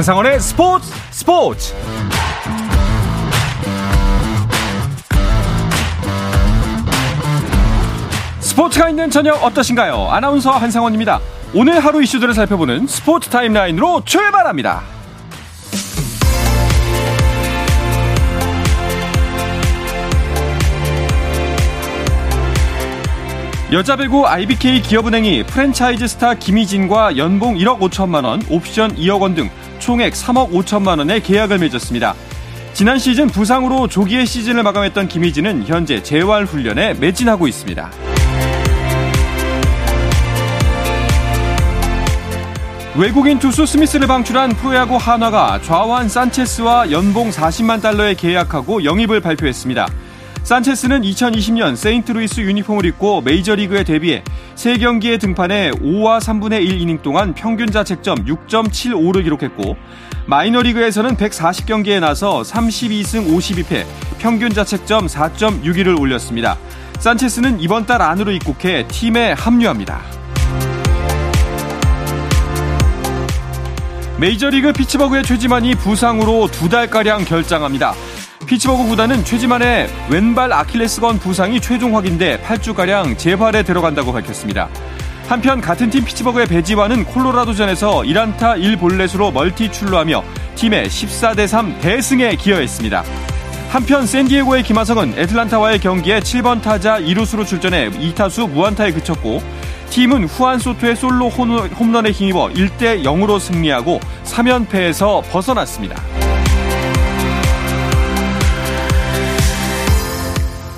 한상원의 스포츠 스포츠 스포츠가 있는 저녁 어떠신가요? 아나운서 한상원입니다. 오늘 하루 이슈들을 살펴보는 스포츠 timeline으로 출발합니다. 여자 배구 IBK 기업은행이 프랜차이즈 스타 김희진과 연봉 1억 5천만 원, 옵션 2억 원 등 총액 3억 5천만 원의 계약을 맺었습니다. 지난 시즌 부상으로 조기에 시즌을 마감했던 김희진은 현재 재활 훈련에 매진하고 있습니다. 외국인 투수 스미스를 방출한 프로야구 한화가 좌완 산체스와 연봉 40만 달러에 계약하고 영입을 발표했습니다. 산체스는 2020년 세인트루이스 유니폼을 입고 메이저리그에 데뷔해 3경기에 등판해 5와 3분의 1 이닝 동안 평균 자책점 6.75를 기록했고 마이너리그에서는 140경기에 나서 32승 52패 평균 자책점 4.61을 올렸습니다. 산체스는 이번 달 안으로 입국해 팀에 합류합니다. 메이저리그 피츠버그의 최지만이 부상으로 두 달가량 결장합니다. 피츠버그 구단은 최지만의 왼발 아킬레스건 부상이 최종 확인돼 8주가량 재활에 들어간다고 밝혔습니다. 한편 같은 팀 피츠버그의 배지와는 콜로라도전에서 1안타 1볼넷으로 멀티 출루하며 팀의 14대 3 대승에 기여했습니다. 한편 샌디에고의 김하성은 애틀란타와의 경기에 7번 타자 2루수로 출전해 2타수 무안타에 그쳤고 팀은 후안 소토의 솔로 홈런에 힘입어 1대 0으로 승리하고 3연패에서 벗어났습니다.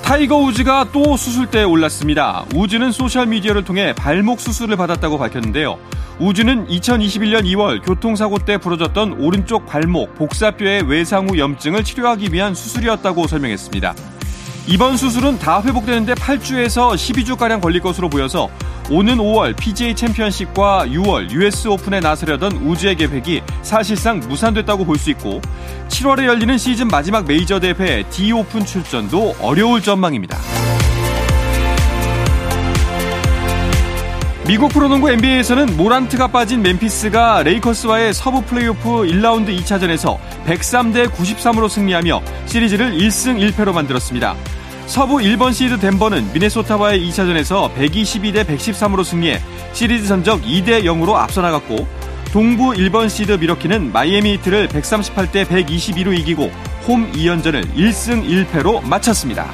타이거 우즈가 또 수술대에 올랐습니다. 우즈는 소셜미디어를 통해 발목 수술을 받았다고 밝혔는데요. 우즈는 2021년 2월 교통사고 때 부러졌던 오른쪽 발목 복사뼈의 외상 후 염증을 치료하기 위한 수술이었다고 설명했습니다. 이번 수술은 다 회복되는데 8주에서 12주가량 걸릴 것으로 보여서 오는 5월 PGA 챔피언십과 6월 US 오픈에 나서려던 우즈의 계획이 사실상 무산됐다고 볼 수 있고 7월에 열리는 시즌 마지막 메이저 대회 디 오픈 출전도 어려울 전망입니다. 미국 프로농구 NBA에서는 모란트가 빠진 멤피스가 레이커스와의 서부 플레이오프 1라운드 2차전에서 103대 93으로 승리하며 시리즈를 1승 1패로 만들었습니다. 서부 1번 시드 덴버는 미네소타와의 2차전에서 122대 113으로 승리해 시리즈 전적 2대 0으로 앞서 나갔고 동부 1번 시드 미러키는 마이애미 히트를 138대 122로 이기고 홈 2연전을 1승 1패로 마쳤습니다.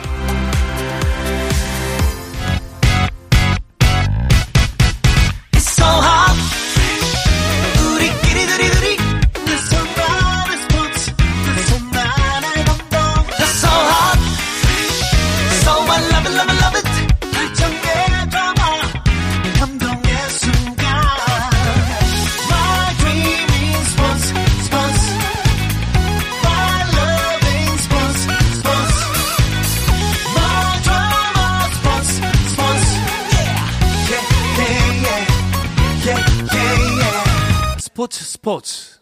스포츠 스포츠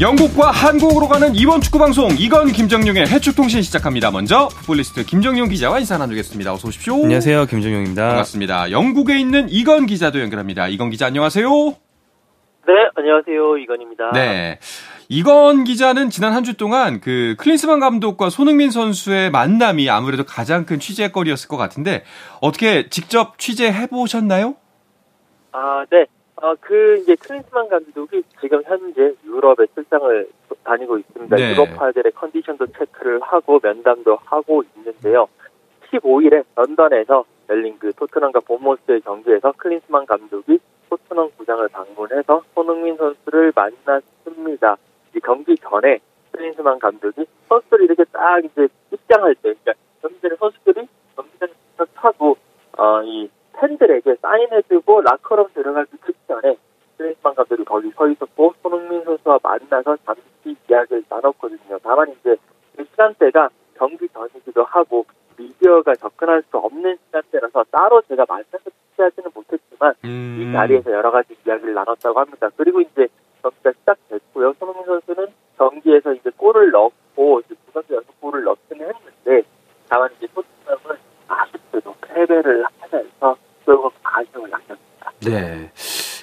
영국과 한국으로 가는 이번 축구 방송 이건 김정용의 해축 통신 시작합니다. 먼저 풋볼리스트 김정용 기자와 인사 나누겠습니다. 어서 오십시오. 안녕하세요. 김정용입니다. 반갑습니다. 영국에 있는 이건 기자도 연결합니다. 이건 기자 안녕하세요. 네, 안녕하세요. 이건입니다. 네. 이건 기자는 지난 한 주 동안 그 클린스만 감독과 손흥민 선수의 만남이 아무래도 가장 큰 취재거리였을 것 같은데 어떻게 직접 취재해 보셨나요? 아, 네. 어, 그 이제 클린스만 감독이 지금 현재 유럽에 출장을 다니고 있습니다. 네. 유럽파들의 컨디션도 체크를 하고 면담도 하고 있는데요. 15일에 런던에서 열린 그 토트넘과 본모스의 경기에서 클린스만 감독이 토트넘 구장을 방문해서 손흥민 선수를 만났습니다. 이 경기 전에 클린스만 감독이 선수들이 이렇게 딱 이제 입장할 때, 그러니까 경기 전에 선수들이 경기장에 타고 어, 이 팬들에게 사인해주고 라커룸 들어가기 직전에 클린스만 감독이 거기 서 있었고 손흥민 선수와 만나서 잠시 이야기를 나눴거든요. 다만 이제 그 시간대가 경기 전이기도 하고 미디어가 접근할 수 없는 시간대라서 따로 제가 만나서 취재하지는 못했지만 음. 이 자리에서 여러 가지 이야기를 나눴다고 합니다. 그리고 이제 경기가 시작됐고요. 손흥민 선수는 경기에서 이제 골을 넣고 이제 두 선수 연속 골을 넣기는 했는데 다만 이제 토트넘은 아쉽게도 패배를 하면서 결국 아쉬움을 남겼습니다. 네.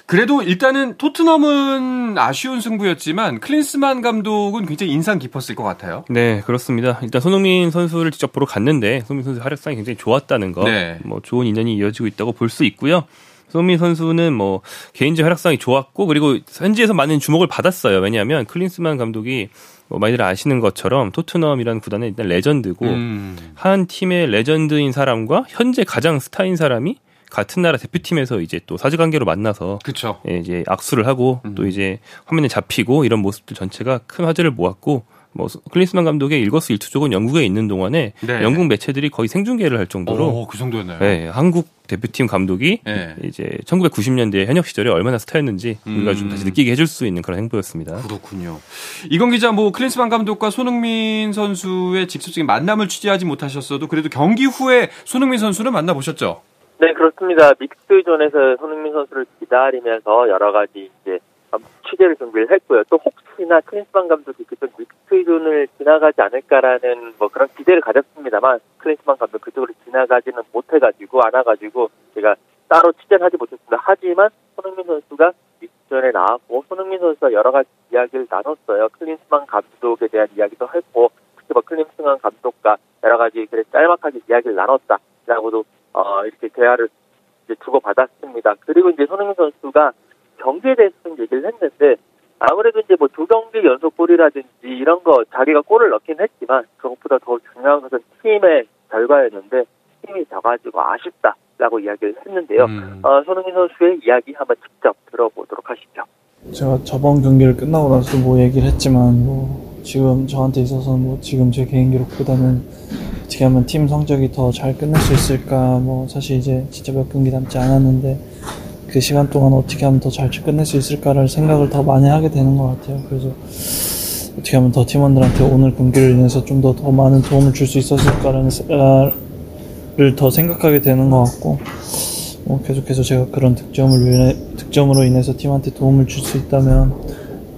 그래도 일단은 토트넘은 아쉬운 승부였지만 클린스만 감독은 굉장히 인상 깊었을 것 같아요. 네, 그렇습니다. 일단 손흥민 선수를 직접 보러 갔는데 손흥민 선수 활약상이 굉장히 좋았다는 거, 네. 뭐 좋은 인연이 이어지고 있다고 볼 수 있고요. 손흥민 선수는 뭐 개인적 활약상이 좋았고 그리고 현지에서 많은 주목을 받았어요. 왜냐하면 클린스만 감독이 뭐 많이들 아시는 것처럼 토트넘이라는 구단의 일단 레전드고 음. 한 팀의 레전드인 사람과 현재 가장 스타인 사람이 같은 나라 대표팀에서 이제 또 사제관계로 만나서 그쵸. 예, 이제 악수를 하고 음. 또 이제 화면에 잡히고 이런 모습들 전체가 큰 화제를 모았고 뭐 클린스만 감독의 일거수 일투족은 영국에 있는 동안에 네. 영국 매체들이 거의 생중계를 할 정도로 오, 그 정도였나요? 네, 한국 대표팀 감독이 네. 이제 1990년대 현역 시절에 얼마나 스타였는지 음. 우리가 좀 다시 느끼게 해줄 수 있는 그런 행보였습니다. 그렇군요. 이건 기자 뭐 클린스만 감독과 손흥민 선수의 직접적인 만남을 취재하지 못하셨어도 그래도 경기 후에 손흥민 선수를 만나보셨죠? 네, 그렇습니다. 믹스존에서 손흥민 선수를 기다리면서 여러 가지 이제 취재를 준비를 했고요. 또 혹시나 클린스만 감독이 그쪽 믹스존을 지나가지 않을까라는 뭐 그런 기대를 가졌습니다만 클린스만 감독 그쪽으로 지나가지는 못해가지고 안아가지고 제가 따로 취재를 하지 못했습니다. 하지만 손흥민 선수가 믹스존에 나왔고 손흥민 선수가 여러 가지 이야기를 나눴어요. 클린스만 감독에 대한 이야기도 했고 특히 뭐 클린스만 감독과 여러 가지 그래 짤막하게 이야기를 나눴다라고도 어, 이렇게 대화를 이제 주고 받았습니다. 그리고 이제 손흥민 선수가 경기에 대해서 좀 얘기를 했는데 아무래도 이제 뭐 두 경기 연속 골이라든지 이런 거 자기가 골을 넣긴 했지만 그것보다 더 중요한 것은 팀의 결과였는데 팀이 져가지고 아쉽다라고 이야기를 했는데요. 음. 어, 손흥민 선수의 이야기 한번 직접 들어보도록 하시죠. 제가 저번 경기를 끝나고 나서 뭐 얘기를 했지만 뭐 지금 저한테 있어서는 뭐 지금 제 개인 기록보다는 어떻게 하면 팀 성적이 더 잘 끝낼 수 있을까 뭐 사실 이제 진짜 몇 경기 남지 않았는데 그 시간 동안 어떻게 하면 더 잘 끝낼 수 있을까를 생각을 더 많이 하게 되는 것 같아요. 그래서 어떻게 하면 더 팀원들한테 오늘 경기를 인해서 좀 더 더 많은 도움을 줄 수 있었을까라는 를더 생각하게 되는 것 같고 뭐 계속해서 제가 그런 득점을 위해, 득점으로 인해서 팀한테 도움을 줄 수 있다면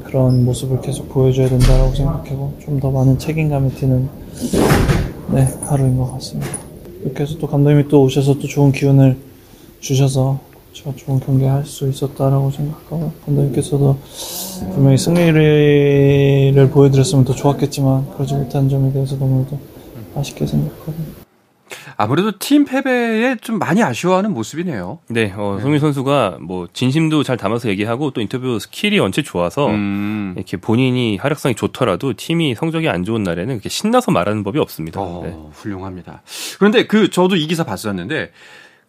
그런 모습을 계속 보여줘야 된다라고 생각하고 좀 더 많은 책임감이 드는 네, 하루인 것 같습니다. 이렇게 해서 또 감독님이 또 오셔서 또 좋은 기운을 주셔서 제가 좋은 경기 할 수 있었다라고 생각하고 감독님께서도 분명히 승리를 보여드렸으면 더 좋았겠지만 그러지 못한 점에 대해서 너무도 아쉽게 생각하고 아무래도 팀 패배에 좀 많이 아쉬워하는 모습이네요. 네, 어, 네. 손흥민 선수가 뭐 진심도 잘 담아서 얘기하고 또 인터뷰 스킬이 원체 좋아서 음. 이렇게 본인이 활약상이 좋더라도 팀이 성적이 안 좋은 날에는 이렇게 신나서 말하는 법이 없습니다. 어, 네. 훌륭합니다. 그런데 그 저도 이 기사 봤었는데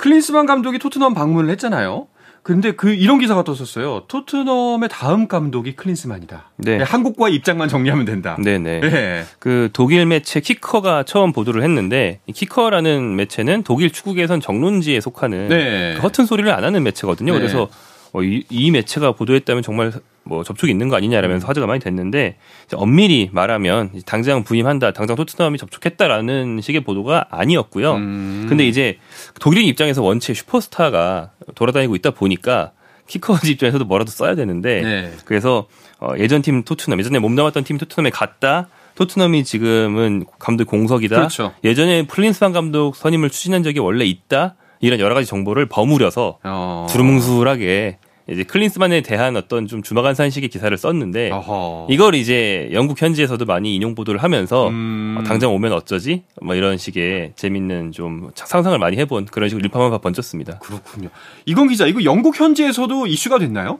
클린스만 감독이 토트넘 방문을 했잖아요. 근데 그 이런 기사가 떴었어요. 토트넘의 다음 감독이 클린스만이다. 네. 네 한국과 입장만 정리하면 된다. 네네. 네. 그 독일 매체 키커가 처음 보도를 했는데 이 키커라는 매체는 독일 축구계에선 정론지에 속하는 네. 그 허튼 소리를 안 하는 매체거든요. 네. 그래서 어, 이, 이 매체가 보도했다면 정말 뭐 접촉이 있는 거 아니냐라면서 음. 화제가 많이 됐는데 엄밀히 말하면 당장 부임한다, 당장 토트넘이 접촉했다라는 식의 보도가 아니었고요. 음. 근데 이제 독일인 입장에서 원체 슈퍼스타가 돌아다니고 있다 보니까 키커즈 입장에서도 뭐라도 써야 되는데 네. 그래서 어, 예전 팀 토트넘 예전에 몸담았던 팀 토트넘에 갔다 토트넘이 지금은 감독 공석이다. 그렇죠. 예전에 플린스만 감독 선임을 추진한 적이 원래 있다. 이런 여러 가지 정보를 버무려서 어. 두루뭉술하게 이제 클린스만에 대한 어떤 좀 주마간산식의 기사를 썼는데 어허. 이걸 이제 영국 현지에서도 많이 인용 보도를 하면서 음. 어, 당장 오면 어쩌지? 뭐 이런 식의 재밌는 좀 상상을 많이 해본 그런 식으로 일파만파 번졌습니다. 그렇군요. 이건 기자 이거 영국 현지에서도 이슈가 됐나요?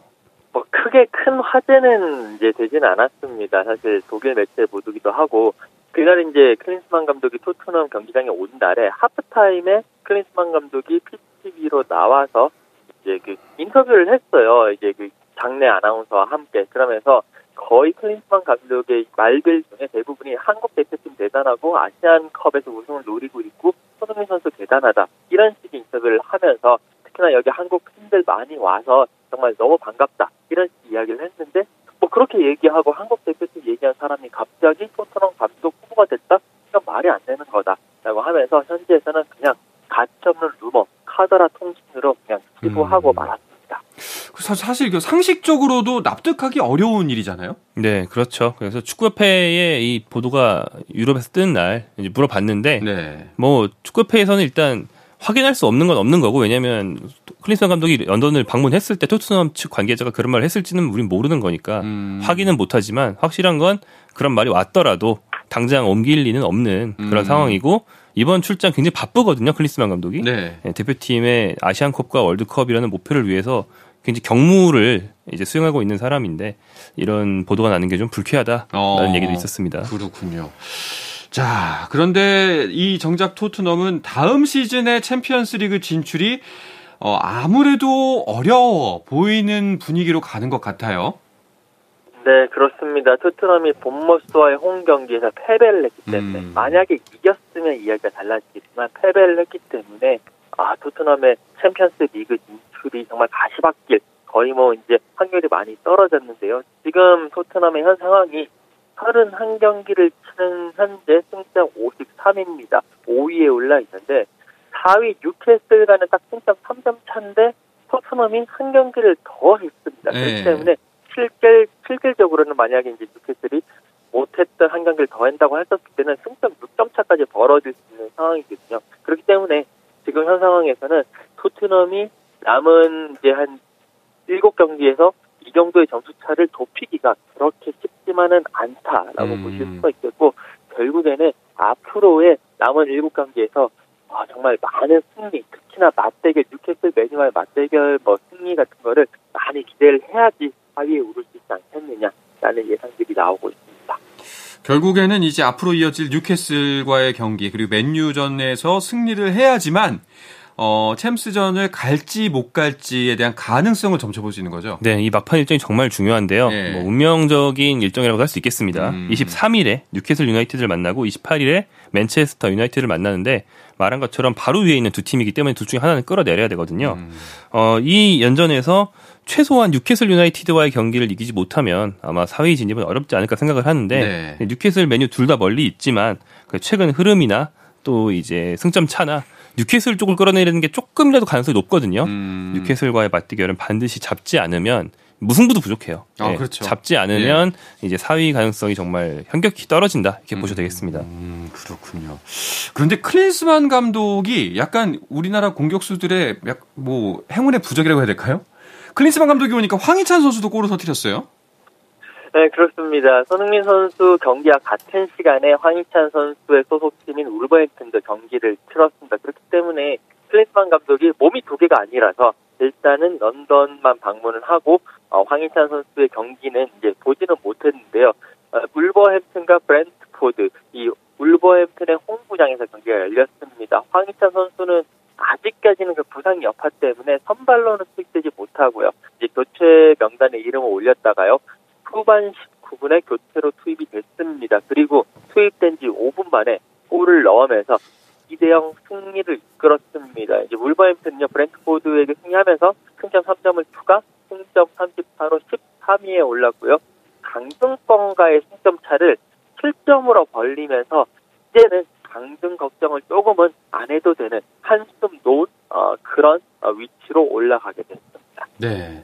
뭐 크게 큰 화제는 이제 되지는 않았습니다. 사실 독일 매체 보도기도 하고 그날 이제 클린스만 감독이 토트넘 경기장에 온 날에 하프타임에 클린스만 감독이 PTV로 나와서 이제 그 인터뷰를 했어요. 이제 그 장내 아나운서와 함께. 그러면서 거의 클린스만 감독의 말들 중에 대부분이 한국 대표팀 대단하고 아시안컵에서 우승을 노리고 있고 손흥민 선수 대단하다. 이런 식의 인터뷰를 하면서 특히나 여기 한국 팬들 많이 와서 정말 너무 반갑다. 이런 이야기를 했는데 뭐 그렇게 얘기하고 한국 대표팀 얘기한 사람이 갑자기 토트넘 감독 후보가 됐다? 이건 말이 안 되는 거다라고 하면서 현지에서는 그냥 가짜없는 루머 카더라 통신으로 그냥 기부하고 음. 말았습니다. 사실 그 상식적으로도 납득하기 어려운 일이잖아요. 네, 그렇죠. 그래서 축구협회의 이 보도가 유럽에서 뜬날 이제 물어봤는데, 네. 뭐 축구협회에서는 일단 확인할 수 없는 건 없는 거고 왜냐하면 클린스만 감독이 런던을 방문했을 때 토트넘 측 관계자가 그런 말을 했을지는 우린 모르는 거니까 음. 확인은 못하지만 확실한 건 그런 말이 왔더라도 당장 옮길 리는 없는 그런 음. 상황이고 이번 출장 굉장히 바쁘거든요 클린스만 감독이 네. 네, 대표팀의 아시안컵과 월드컵이라는 목표를 위해서 굉장히 경무를 이제 수행하고 있는 사람인데 이런 보도가 나는 게 좀 불쾌하다라는 어, 얘기도 있었습니다. 그렇군요. 자, 그런데 이 정작 토트넘은 다음 시즌의 챔피언스리그 진출이 어, 아무래도 어려워 보이는 분위기로 가는 것 같아요. 네, 그렇습니다. 토트넘이 본머스와의 홈 경기에서 패배를 했기 때문에 음. 만약에 이겼으면 이야기가 달라지겠지만 패배를 했기 때문에 아 토트넘의 챔피언스 리그 진출이 정말 가시밭길 거의 뭐 이제 확률이 많이 떨어졌는데요. 지금 토트넘의 현 상황이 31경기를 치는 현재 승점 53입니다. 5위에 올라 있는데 4위 뉴캐슬과는 딱 승점 3점 차인데 토트넘이 한 경기를 더 했습니다. 네. 그렇기 때문에 실질 실질적으로는 만약에 이제 뉴캐슬이 못했던 한 경기를 더 한다고 했었을 때는 승점 6점 차까지 벌어질 수 있는 상황이거든요. 그렇기 때문에 지금 현 상황에서는 토트넘이 남은 이제 한 7경기에서 이 정도의 점수 차를 좁히기가 그렇게 쉽지만은 않다라고 음. 보실 수가 있겠고 결국에는 앞으로의 남은 7경기에서 아, 정말 많은 승리, 특히나 맞대결, 뉴캐슬 매뉴얼 맞대결 뭐 승리 같은 거를 많이 기대를 해야지 하위에 오를 수 있지 않겠느냐라는 예상들이 나오고 있습니다. 결국에는 이제 앞으로 이어질 뉴캐슬과의 경기 그리고 맨유전에서 승리를 해야지만 어, 챔스전을 갈지 못 갈지에 대한 가능성을 점쳐볼 수 있는 거죠. 네, 이 막판 일정이 정말 중요한데요. 네. 뭐 운명적인 일정이라고 할 수 있겠습니다. 음. 23일에 뉴캐슬 유나이티드를 만나고 28일에 맨체스터 유나이티드를 만나는데 말한 것처럼 바로 위에 있는 두 팀이기 때문에 둘 중에 하나는 끌어내려야 되거든요. 음. 어, 이 연전에서 최소한 뉴캐슬 유나이티드와의 경기를 이기지 못하면 아마 4위 진입은 어렵지 않을까 생각을 하는데 네. 뉴캐슬 맨유 둘 다 멀리 있지만 그 최근 흐름이나 또 이제 승점 차나 뉴캐슬 쪽을 끌어내리는 게 조금이라도 가능성이 높거든요. 음. 뉴캐슬과의 맞대결은 반드시 잡지 않으면 무승부도 부족해요. 아, 네, 그렇죠. 잡지 않으면 예. 이제 4위 가능성이 정말 현격히 떨어진다 이렇게 음, 보셔도 되겠습니다. 음, 그렇군요. 그런데 클린스만 감독이 약간 우리나라 공격수들의 뭐 행운의 부적이라고 해야 될까요? 클린스만 감독이 오니까 황희찬 선수도 골을 터뜨렸어요. 네, 그렇습니다. 손흥민 선수 경기와 같은 시간에 황희찬 선수의 소속팀인 울버햄튼도 경기를 치렀습니다. 그렇기 때문에 클린스만 감독이 몸이 두 개가 아니라서 일단은 런던만 방문을 하고 어, 황희찬 선수의 경기는 이제 보지는 못했는데요. 어, 울버햄튼과 브렌트포드 이 울버햄튼의 홈구장에서 경기가 열렸습니다. 황희찬 선수는 아직까지는 그 부상 여파 때문에 선발로는 투입되지 못하고요. 이제 교체 명단에 이름을 올렸다가요. 후반 19분에 교체로 투입이 됐습니다. 그리고 투입된 지 5분 만에 골을 넣으면서 2대0 승리를 이끌었습니다. 이제 울버햄튼은요, 브랜트포드에게 승리하면서 승점 3점을 추가, 승점 38로 13위에 올랐고요. 강등권과의 승점 차를 7점으로 벌리면서 이제는 강등 걱정을 조금은 안 해도 되는 한숨 놓은 어, 그런 어, 위치로 올라가게 됐습니다. 네.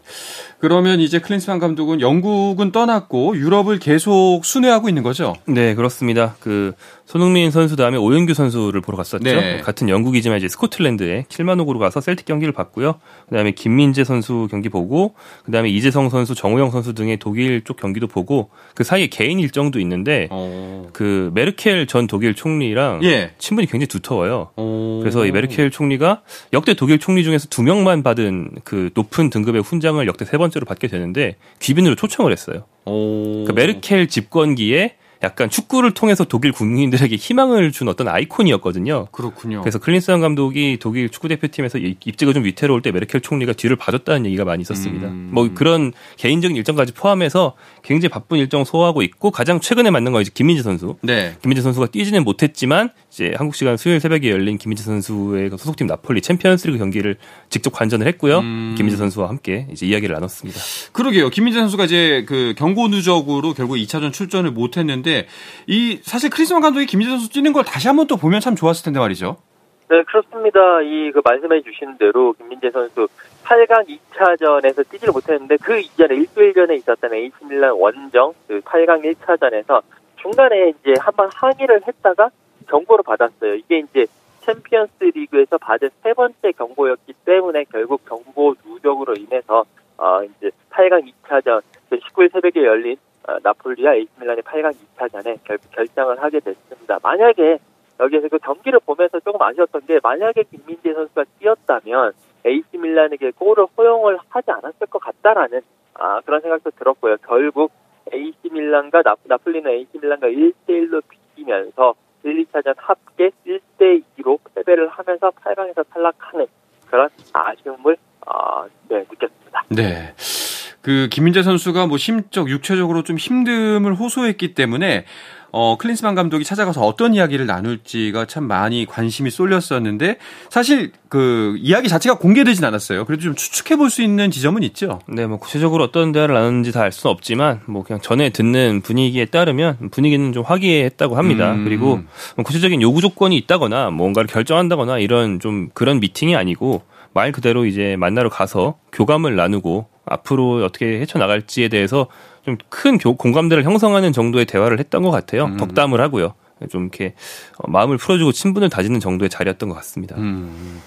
그러면 이제 클린스만 감독은 영국은 떠났고 유럽을 계속 순회하고 있는 거죠? 네, 그렇습니다. 그 손흥민 선수 다음에 오영규 선수를 보러 갔었죠. 네. 같은 영국이지만 이제 스코틀랜드에 킬마노그로 가서 셀틱 경기를 봤고요. 그다음에 김민재 선수 경기 보고 그다음에 이재성 선수, 정우영 선수 등의 독일 쪽 경기도 보고 그 사이에 개인 일정도 있는데 오. 그 메르켈 전 독일 총리랑 예. 친분이 굉장히 두터워요. 오. 그래서 이 메르켈 총리가 역대 독일 총리 중에서 두 명만 받은 그 높은 등급의 훈장을 역대 세번 째로 받게 되는데 귀빈으로 초청을 했어요. 그러니까 메르켈 집권기에 약간 축구를 통해서 독일 국민들에게 희망을 준 어떤 아이콘이었거든요. 그렇군요. 그래서 클린스한 감독이 독일 축구 대표팀에서 입지가 좀 위태로울 때 메르켈 총리가 뒤를 봐줬다는 얘기가 많이 있었습니다. 음. 뭐 그런 개인적인 일정까지 포함해서 굉장히 바쁜 일정 소화하고 있고 가장 최근에 만난 거 이제 김민재 선수. 네. 김민재 선수가 뛰지는 못했지만 이제 한국 시간 수요일 새벽에 열린 김민재 선수의 그 소속팀 나폴리 챔피언스리그 경기를 직접 관전을 했고요. 음. 김민재 선수와 함께 이제 이야기를 나눴습니다. 그러게요. 김민재 선수가 이제 그 경고 누적으로 결국 2차전 출전을 못했는데 이 사실 크리스만 감독이 김민재 선수 뛰는 걸 다시 한번 또 보면 참 좋았을 텐데 말이죠. 네, 그렇습니다. 이 그 말씀해 주신 대로 김민재 선수 8강 2차전에서 뛰지를 못했는데 그 이전에 일주일 전에 있었던 에이스밀란 원정 그 8강 1차전에서 중간에 이제 한번 항의를 했다가 경고를 받았어요. 이게 이제 챔피언스 리그에서 받은 세 번째 경고였기 때문에 결국 경고 부상으로 인해서 어 이제 8강 2차전 19일 새벽에 열린 어, 나폴리와 에이스밀란의 8강 2차전에 결, 결장을 하게 됐습니다. 만약에 여기에서 그 경기를 보면서 조금 아쉬웠던 게 만약에 김민재 선수가 뛰었다면 AC 밀란에게 골을 허용을 하지 않았을 것 같다라는 아, 그런 생각도 들었고요. 결국 AC 밀란과 나, 나폴리는 AC 밀란과 1대1로 비기면서 1, 2차전 합계 1대2로 패배를 하면서 8강에서 탈락하는 그런 아쉬움을 어, 네, 느꼈습니다. 네. 그 김민재 선수가 뭐 심적 육체적으로 좀 힘듦을 호소했기 때문에 어, 클린스만 감독이 찾아가서 어떤 이야기를 나눌지가 참 많이 관심이 쏠렸었는데 사실 그 이야기 자체가 공개되진 않았어요. 그래도 좀 추측해 볼 수 있는 지점은 있죠. 네, 뭐 구체적으로 어떤 대화를 나눴는지 다 알 수는 없지만 뭐 그냥 전해 듣는 분위기에 따르면 분위기는 좀 화기애애했다고 합니다. 음. 그리고 뭐 구체적인 요구 조건이 있다거나 뭔가를 결정한다거나 이런 좀 그런 미팅이 아니고 말 그대로 이제 만나러 가서 교감을 나누고 앞으로 어떻게 헤쳐나갈지에 대해서 좀 큰 공감대를 형성하는 정도의 대화를 했던 것 같아요. 음. 덕담을 하고요. 좀 이렇게 어, 마음을 풀어주고 친분을 다지는 정도의 자리였던 것 같습니다. 음.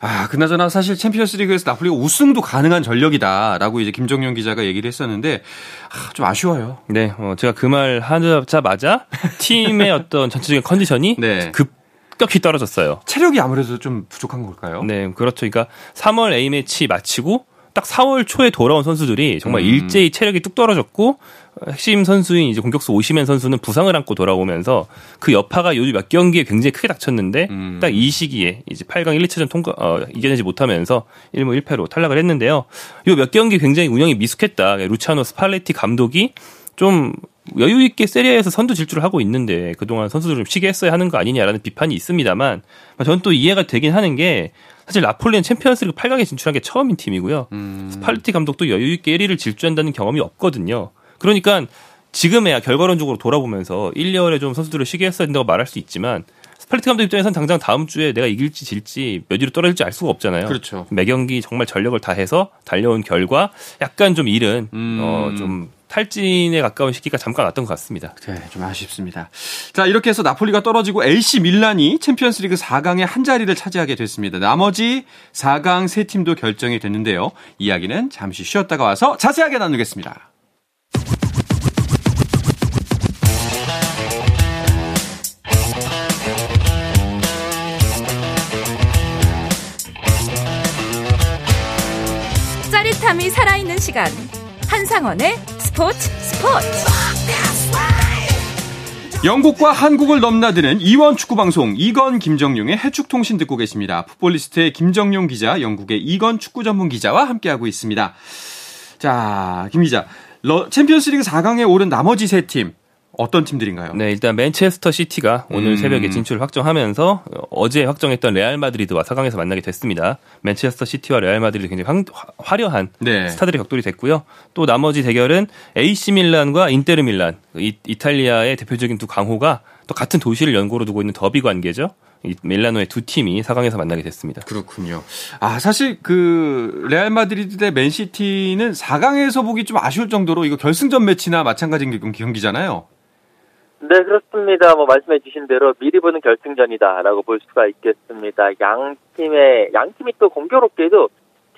아, 그나저나 사실 챔피언스리그에서 나폴리가 우승도 가능한 전력이다라고 이제 김정용 기자가 얘기를 했었는데 아, 좀 아쉬워요. 네, 어, 제가 그 말 하자마자 팀의 어떤 전체적인 컨디션이 네. 급격히 떨어졌어요. 체력이 아무래도 좀 부족한 걸까요? 네, 그렇죠. 그러니까 3월 A 매치 마치고 딱 4월 초에 돌아온 선수들이 정말 음. 일제히 체력이 뚝 떨어졌고 핵심 선수인 이제 공격수 오시멘 선수는 부상을 안고 돌아오면서 그 여파가 요즘 몇 경기에 굉장히 크게 닥쳤는데 음. 딱이 시기에 이제 8강 1, 2차전 통과 어, 이겨내지 못하면서 1무 1패로 탈락을 했는데요. 요 몇 경기 굉장히 운영이 미숙했다. 루치아노 스팔레티 감독이 좀 여유 있게 세리에A에서 선두 질주를 하고 있는데 그동안 선수들을 좀 쉬게 했어야 하는 거 아니냐라는 비판이 있습니다만 저는 또 이해가 되긴 하는 게 사실 나폴리는 챔피언스리그 8강에 진출한 게 처음인 팀이고요. 음. 스팔레티 감독도 여유 있게 1위를 질주한다는 경험이 없거든요. 그러니까 지금에야 결과론적으로 돌아보면서 1, 2월에 좀 선수들을 쉬게 했어야 된다고 말할 수 있지만 스팔레티 감독 입장에서는 당장 다음 주에 내가 이길지 질지 몇 위로 떨어질지 알 수가 없잖아요. 그렇죠. 매 경기 정말 전력을 다해서 달려온 결과 약간 좀 잃은 음. 어좀 탈진에 가까운 시기가 잠깐 왔던 것 같습니다. 네, 좀 아쉽습니다. 자, 이렇게 해서 나폴리가 떨어지고 AC 밀란이 챔피언스리그 4강의 한 자리를 차지하게 됐습니다. 나머지 4강 세 팀도 결정이 됐는데요. 이야기는 잠시 쉬었다가 와서 자세하게 나누겠습니다. 짜릿함이 살아있는 시간 한상원의 스포츠 스포츠 영국과 한국을 넘나드는 이원 축구 방송 이건 김정용의 해축 통신 듣고 계십니다. 풋볼리스트의 김정용 기자, 영국의 이건 축구 전문 기자와 함께하고 있습니다. 자, 김 기자. 챔피언스리그 4강에 오른 나머지 세 팀 어떤 팀들인가요? 네, 일단 맨체스터 시티가 오늘 음. 새벽에 진출을 확정하면서 어제 확정했던 레알 마드리드와 4강에서 만나게 됐습니다. 맨체스터 시티와 레알 마드리드 굉장히 화, 려한 네. 스타들이 격돌이 됐고요. 또 나머지 대결은 AC 밀란과 인테르 밀란, 이, 이탈리아의 대표적인 두 강호가 또 같은 도시를 연고로 두고 있는 더비 관계죠. 이 밀라노의 두 팀이 4강에서 만나게 됐습니다. 그렇군요. 아, 사실 그 레알 마드리드 대 맨시티는 4강에서 보기 좀 아쉬울 정도로 이거 결승전 매치나 마찬가지인 경기잖아요. 네, 그렇습니다. 뭐 말씀해 주신 대로 미리 보는 결승전이다라고 볼 수가 있겠습니다. 양 팀의 양 팀이 또 공교롭게도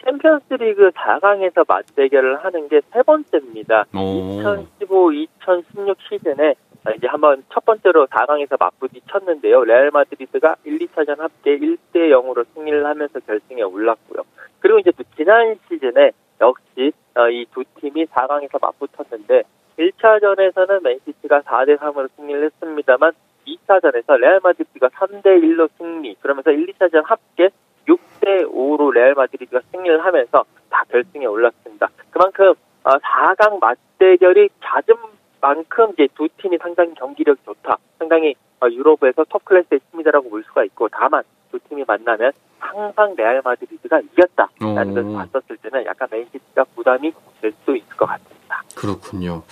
챔피언스리그 4강에서 맞대결을 하는 게 세 번째입니다. 2015-2016 시즌에 이제 한번 첫 번째로 4강에서 맞부딪혔는데요. 레알 마드리드가 1, 2차전 합계 1대 0으로 승리를 하면서 결승에 올랐고요. 그리고 이제 지난 시즌에 역시 어, 이두 팀이 4강에서 맞붙었는데 1차전에서는 맨시티가 4대 3으로 승리를 했습니다만 2차전에서 레알 마드리드가 3대 1로 승리. 그러면서 1, 2차전 합계 6대 5로 레알 마드리드가 승리를 하면서 다 결승에 올랐습니다. 그만큼 4강 어, 맞대결이 잦은 만큼 이제 두 팀이 상당히 경기력이 좋다. 상당히 어, 유럽에서 톱 클래스의 팀이다라고 볼 수가 있고 다만 두 팀이 만나면 항상 레알 마드리드가 이겼다라는 것을 봤었을 때는 약간 맨시티가 부담이 될 수 있을 것 같습니다. 그렇군요.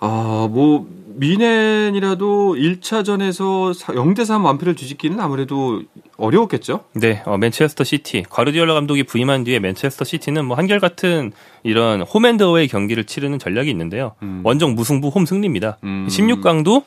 아, 뭐 뮌헨이라도 1차전에서 0대3 완패를 뒤집기는 아무래도 어려웠겠죠? 네, 어, 맨체스터 시티. 과르디올라 감독이 부임한 뒤에 맨체스터 시티는 뭐 한결같은 이런 홈앤드어웨이 경기를 치르는 전략이 있는데요. 음. 원정 무승부 홈 승리입니다. 음. 16강도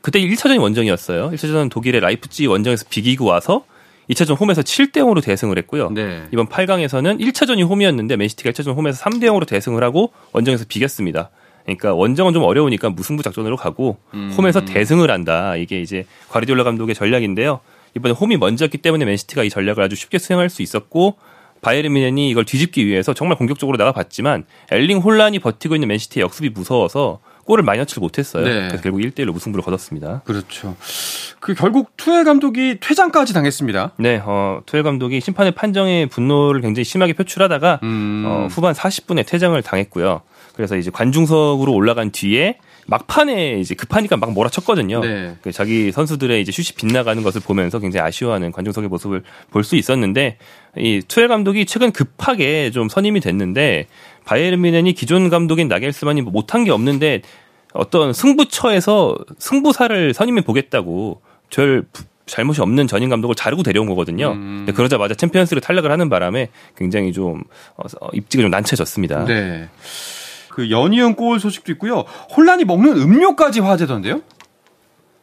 그때 1차전이 원정이었어요. 1차전은 독일의 라이프치히 원정에서 비기고 와서 2차전 홈에서 7대 0으로 대승을 했고요. 네. 이번 8강에서는 1차전이 홈이었는데 맨시티가 1차전 홈에서 3대 0으로 대승을 하고 원정에서 비겼습니다. 그러니까 원정은 좀 어려우니까 무승부 작전으로 가고 음. 홈에서 대승을 한다. 이게 이제 과르디올라 감독의 전략인데요. 이번에 홈이 먼저였기 때문에 맨시티가 이 전략을 아주 쉽게 수행할 수 있었고 바이에른 뮌헨이 이걸 뒤집기 위해서 정말 공격적으로 나가봤지만 엘링 홀란이 버티고 있는 맨시티의 역습이 무서워서 골을 많이 넣지 못했어요. 네. 그래서 결국 1대1로 무승부를 거뒀습니다. 그렇죠. 그 결국 투헬 감독이 퇴장까지 당했습니다. 네, 어, 투헬 감독이 심판의 판정에 분노를 굉장히 심하게 표출하다가 음. 어, 후반 40분에 퇴장을 당했고요. 그래서 이제 관중석으로 올라간 뒤에 막판에 이제 급하니까 막 몰아쳤거든요. 네. 그 자기 선수들의 이제 슛이 빗나가는 것을 보면서 굉장히 아쉬워하는 관중석의 모습을 볼 수 있었는데 이 투엘 감독이 최근 급하게 좀 선임이 됐는데 바이에른 미넨이 기존 감독인 나겔스만이 뭐 못한 게 없는데 어떤 승부처에서 승부사를 선임해 보겠다고 절 잘못이 없는 전임 감독을 자르고 데려온 거거든요. 음. 근데 그러자마자 챔피언스를 탈락을 하는 바람에 굉장히 좀 어, 입지가 좀 난처해졌습니다. 네. 그 연이은 골 소식도 있고요. 혼란이 먹는 음료까지 화제던데요?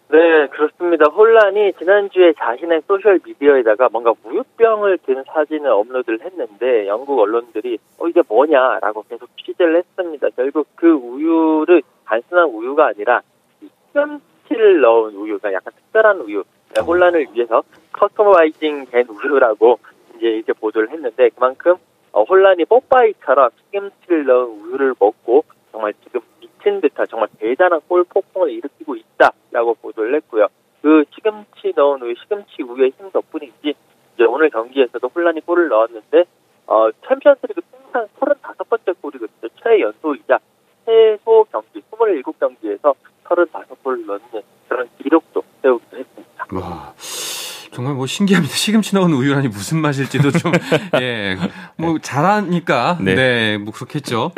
네, 그렇습니다. 홀란이 지난주에 자신의 소셜 미디어에다가 뭔가 우유병을 든 사진을 업로드를 했는데 영국 언론들이 어 이게 뭐냐라고 계속 취재를 했습니다. 결국 그 우유를 단순한 우유가 아니라 시금치를 넣은 우유가 약간 특별한 우유, 홀란을 위해서 customizing 된 우유라고 이제 이렇게 보도를 했는데 그만큼 어, 홀란이 뽀빠이처럼 시금치를 넣은 우유를 먹고 정말 지금 미친 듯한 정말 대단한 골 폭풍을 일으키고 있다라고 보도를 했고요. 그 시금치 넣은 우유, 시금치 우유의 힘 덕분인지 이제 오늘 경기에서도 혼란이 골을 넣었는데 어, 챔피언스리그 통산 35번째 골이거든요. 최연소이자 최소 경기 27경기에서 35골을 넣는 그런 기록도 세우기도 했습니다. 와. 정말 뭐 신기합니다. 시금치 넣은 우유라니 무슨 맛일지도 좀, 예, 뭐 잘하니까, 네. 네, 뭐 그렇겠죠.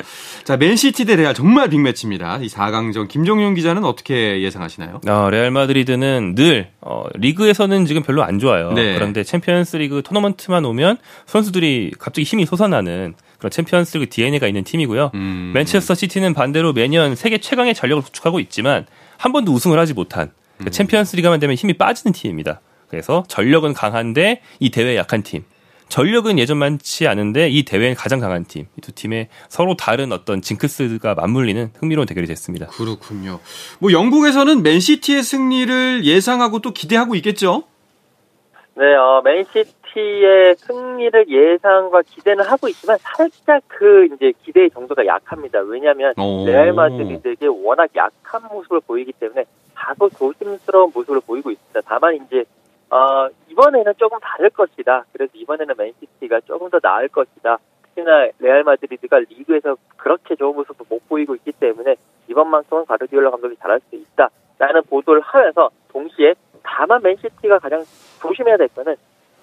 자, 맨시티 대 레알 정말 빅매치입니다. 이 4강전. 김종윤 기자는 어떻게 예상하시나요? 어, 레알 마드리드는 늘, 어, 리그에서는 지금 별로 안 좋아요. 네. 그런데 챔피언스 리그 토너먼트만 오면 선수들이 갑자기 힘이 솟아나는 그런 챔피언스 리그 DNA가 있는 팀이고요. 음. 맨체스터 시티는 반대로 매년 세계 최강의 전력을 구축하고 있지만 한 번도 우승을 하지 못한 그러니까 음. 챔피언스 리그만 되면 힘이 빠지는 팀입니다. 그래서 전력은 강한데 이 대회에 약한 팀. 전력은 예전만치 않은데 이 대회는 가장 강한 팀. 이 두 팀의 서로 다른 어떤 징크스가 맞물리는 흥미로운 대결이 됐습니다. 그렇군요. 뭐 영국에서는 맨시티의 승리를 예상하고 또 기대하고 있겠죠? 네, 어, 맨시티의 승리를 예상과 기대는 하고 있지만 살짝 그 이제 기대의 정도가 약합니다. 왜냐하면 레알 마드리드에게 워낙 약한 모습을 보이기 때문에 다소 조심스러운 모습을 보이고 있습니다. 다만 이제 어, 이번에는 조금 다를 것이다. 그래서 이번에는 맨시티가 조금 더 나을 것이다. 특히나 레알 마드리드가 리그에서 그렇게 좋은 모습을 못 보이고 있기 때문에 이번만큼은 가르디올라 감독이 잘할 수 있다. 라는 보도를 하면서 동시에 다만 맨시티가 가장 조심해야 될 거는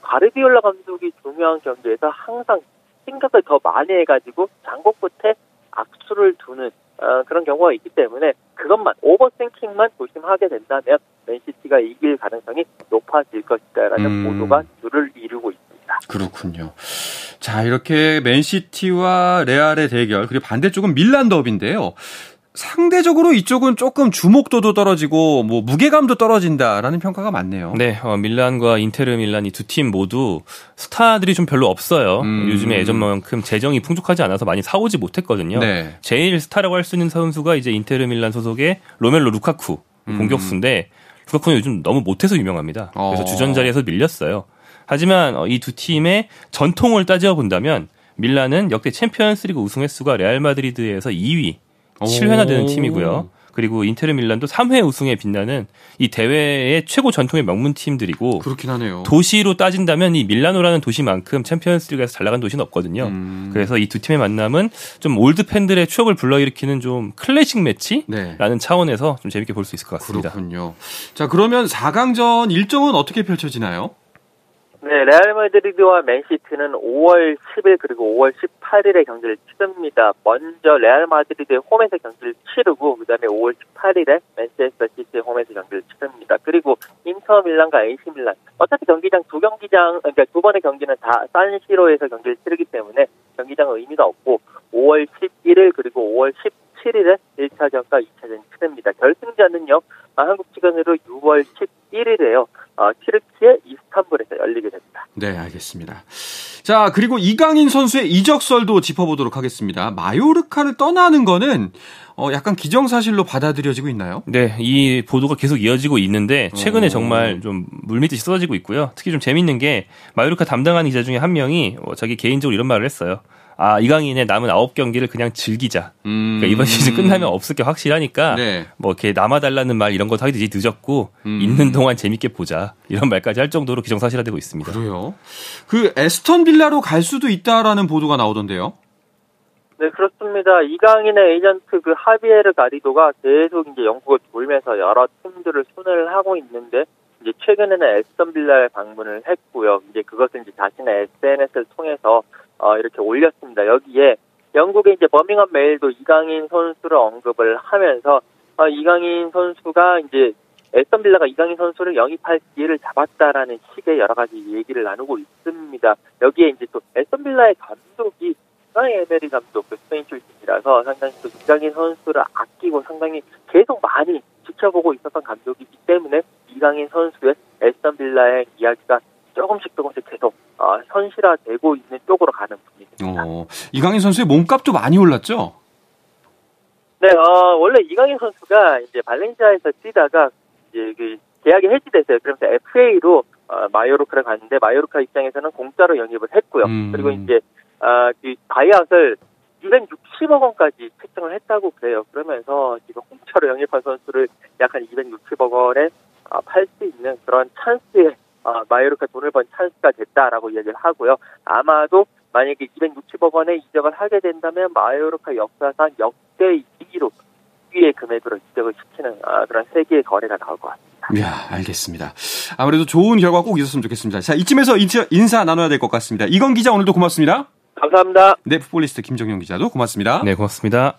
가르디올라 감독이 중요한 경기에서 항상 생각을 더 많이 해가지고 장고 끝에 악수를 두는 어, 그런 경우가 있기 때문에 그것만 오버생킹만 조심하게 된다면 맨시티가 이길 가능성이 높아질 것이다라는 음. 보도가 줄을 이루고 있습니다. 그렇군요. 자 이렇게 맨시티와 레알의 대결 그리고 반대쪽은 밀란 더비인데요. 상대적으로 이쪽은 조금 주목도도 떨어지고 뭐 무게감도 떨어진다라는 평가가 많네요. 네, 어, 밀란과 인테르 밀란 이 두 팀 모두 스타들이 좀 별로 없어요. 음. 요즘에 예전만큼 재정이 풍족하지 않아서 많이 사오지 못했거든요. 네. 제일 스타라고 할 수 있는 선수가 이제 인테르 밀란 소속의 로멜로 루카쿠 음. 공격수인데 루카쿠는 요즘 너무 못해서 유명합니다. 그래서 어. 주전 자리에서 밀렸어요. 하지만 어, 이 두 팀의 전통을 따져 본다면 밀란은 역대 챔피언스리그 우승 횟수가 레알 마드리드에서 2위 7회나 되는 팀이고요. 그리고 인테르 밀란도 3회 우승에 빛나는 이 대회의 최고 전통의 명문 팀들이고 그렇긴 하네요. 도시로 따진다면 이 밀라노라는 도시만큼 챔피언스리그에서 잘 나간 도시는 없거든요. 음. 그래서 이 두 팀의 만남은 좀 올드 팬들의 추억을 불러일으키는 좀 클래식 매치라는 네. 차원에서 좀 재밌게 볼 수 있을 것 같습니다. 그렇군요. 자, 그러면 4강전 일정은 어떻게 펼쳐지나요? 네, 레알 마드리드와 맨시티는 5월 10일 그리고 5월 18일에 경기를 치릅니다. 먼저 레알 마드리드의 홈에서 경기를 치르고 그다음에 5월 18일에 맨체스터 시티의 홈에서 경기를 치릅니다. 그리고 인터 밀란과 AC 밀란 어차피 경기장 두 경기장 그러니까 두 번의 경기는 다 산시로에서 경기를 치르기 때문에 경기장은 의미가 없고 5월 11일 그리고 5월 17일에 1차전과 2차전 치릅니다. 결승전은요. 한국 시간으로 6월 11일에요. 어, 튀르키의 이스탄불에서 열리게 됩니다. 네, 알겠습니다. 자, 그리고 이강인 선수의 이적설도 짚어보도록 하겠습니다. 마요르카를 떠나는 거는 어, 약간 기정사실로 받아들여지고 있나요? 네, 이 보도가 계속 이어지고 있는데 최근에 오. 정말 좀 물밑이 쏟아지고 있고요. 특히 좀 재밌는 게 마요르카 담당하는 기자 중에 한 명이 어, 자기 개인적으로 이런 말을 했어요. 아 이강인의 남은 아홉 경기를 그냥 즐기자. 음. 그러니까 이번 시즌 끝나면 없을 게 확실하니까 네. 뭐 이렇게 남아달라는 말 이런 거 하기도 이제 늦었고 음. 있는 동안 재밌게 보자 이런 말까지 할 정도로 기정사실화되고 있습니다. 그래요? 그 에스턴 빌라로 갈 수도 있다라는 보도가 나오던데요. 네 그렇습니다. 이강인의 에이전트 그 하비에르 가리도가 계속 이제 영국을 돌면서 여러 팀들을 손을 하고 있는데 이제 최근에는 에스턴 빌라에 방문을 했고요. 이제 그것은 이제 자신의 SNS를 통해서 어, 이렇게 올렸습니다. 여기에 영국의 이제 버밍엄 메일도 이강인 선수를 언급을 하면서 어, 이강인 선수가 이제 에스턴 빌라가 이강인 선수를 영입할 기회를 잡았다라는 식의 여러 가지 얘기를 나누고 있습니다. 여기에 이제 또 에스턴 빌라의 감독이 상당히 에메리 감독, 그 스페인 출신이라서 상당히 또 이강인 선수를 아끼고 상당히 계속 많이 지켜보고 있었던 감독이기 때문에 이강인 선수의 에스턴 빌라의 이야기가 조금씩 조금씩 어, 현실화되고 있는 쪽으로 가는 분위기입니다. 어, 이강인 선수의 몸값도 많이 올랐죠? 네, 어, 원래 이강인 선수가 이제 발렌시아에서 뛰다가 이제 그 계약이 해지됐어요. 그러면서 FA로 어, 마요르카를 갔는데 마요르카 입장에서는 공짜로 영입을 했고요. 음. 그리고 이제 어, 그 buyout을 260억 원까지 책정을 했다고 그래요. 그러면서 지금 공짜로 영입한 선수를 약 한 260억 원에 어, 팔 수 있는 그런 찬스에 어, 마요르카 돈을 번 찬스가 됐다라고 이야기를 하고요. 아마도 만약에 260억 원에 이적을 하게 된다면 마요르카 역사상 역대 2위로 위의 금액으로 이적을 시키는 아, 그런 세계의 거래가 나올 것 같습니다. 이야, 알겠습니다. 아무래도 좋은 결과 꼭 있었으면 좋겠습니다. 자, 이쯤에서 인사, 인사 나눠야 될 것 같습니다. 이건 기자 오늘도 고맙습니다. 감사합니다. 네, 풋볼리스트 김정용 기자도 고맙습니다. 네, 고맙습니다.